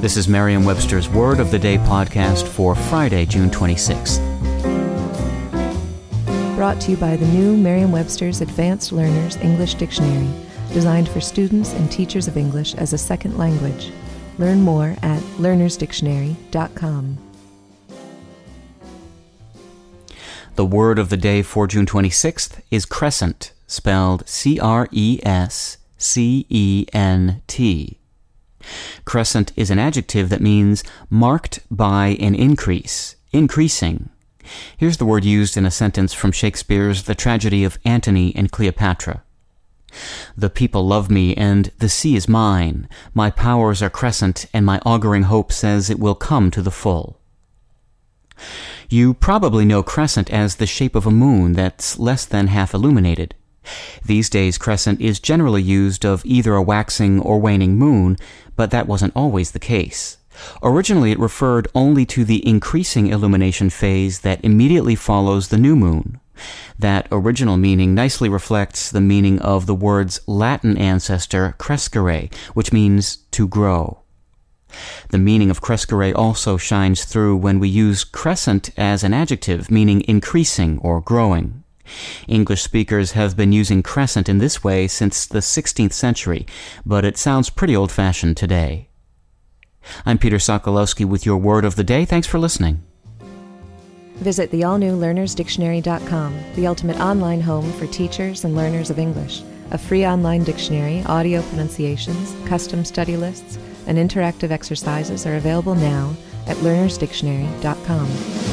This is Merriam-Webster's Word of the Day podcast for Friday, June 26th. Brought to you by the new Merriam-Webster's Advanced Learners English Dictionary, designed for students and teachers of English as a second language. Learn more at learnersdictionary.com. The word of the day for June 26th is crescent, spelled C R E S C E N T. Crescent is an adjective that means marked by an increase, increasing. Here's the word used in a sentence from Shakespeare's The Tragedy of Antony and Cleopatra. The people love me, and the sea is mine. My powers are crescent, and my auguring hope says it will come to the full. You probably know crescent as the shape of a moon that's less than half illuminated. These days, crescent is generally used of either a waxing or waning moon, but that wasn't always the case. Originally, it referred only to the increasing illumination phase that immediately follows the new moon. That original meaning nicely reflects the meaning of the word's Latin ancestor, crescere, which means to grow. The meaning of crescere also shines through when we use crescent as an adjective meaning increasing or growing. English speakers have been using crescent in this way since the 16th century, but it sounds pretty old fashioned today. I'm Peter Sokolowski with your word of the day. Thanks for listening. Visit the all new learnersdictionary.com, the ultimate online home for teachers and learners of English. A free online dictionary, audio pronunciations, custom study lists, and interactive exercises are available now at learnersdictionary.com.